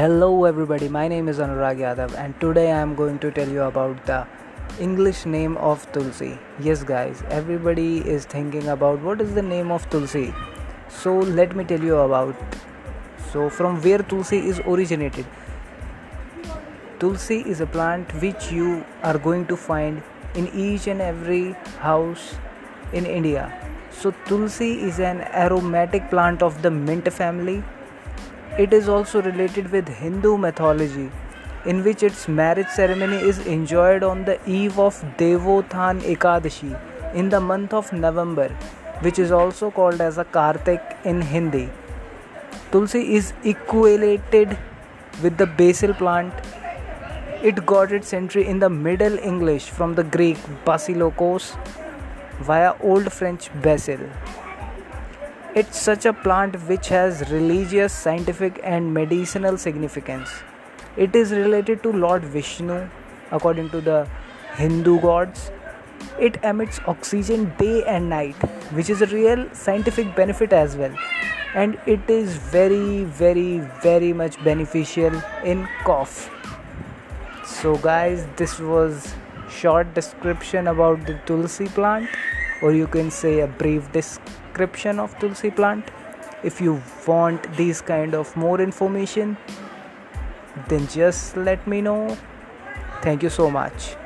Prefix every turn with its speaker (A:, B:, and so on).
A: Hello, everybody. My name is Anurag Yadav, and today I am going to tell you about the English name of Tulsi. Yes, guys, everybody is thinking about what is the name of Tulsi. So, let me tell you about. So, from where Tulsi is originated. Tulsi is a plant which you are going to find in each and every house in India. So, Tulsi is an aromatic plant of the mint family it is also related with Hindu mythology, in which its marriage ceremony is enjoyed on the eve of Devothan Ekadashi in the month of November, which is also called as a Kartik in Hindi. Tulsi is equated with the basil plant. It got its entry in the Middle English from the Greek basilikos via Old French basil. It's such a plant which has religious, scientific, and medicinal significance. It is related to Lord Vishnu, according to the Hindu gods. It emits oxygen day and night, which is a real scientific benefit as well. And it is very, very, very much beneficial in cough. So, guys, this was short description about the tulsi plant, or you can say a brief description description of tulsi plant. If you want these kind of more information then just let me know. Thank you so much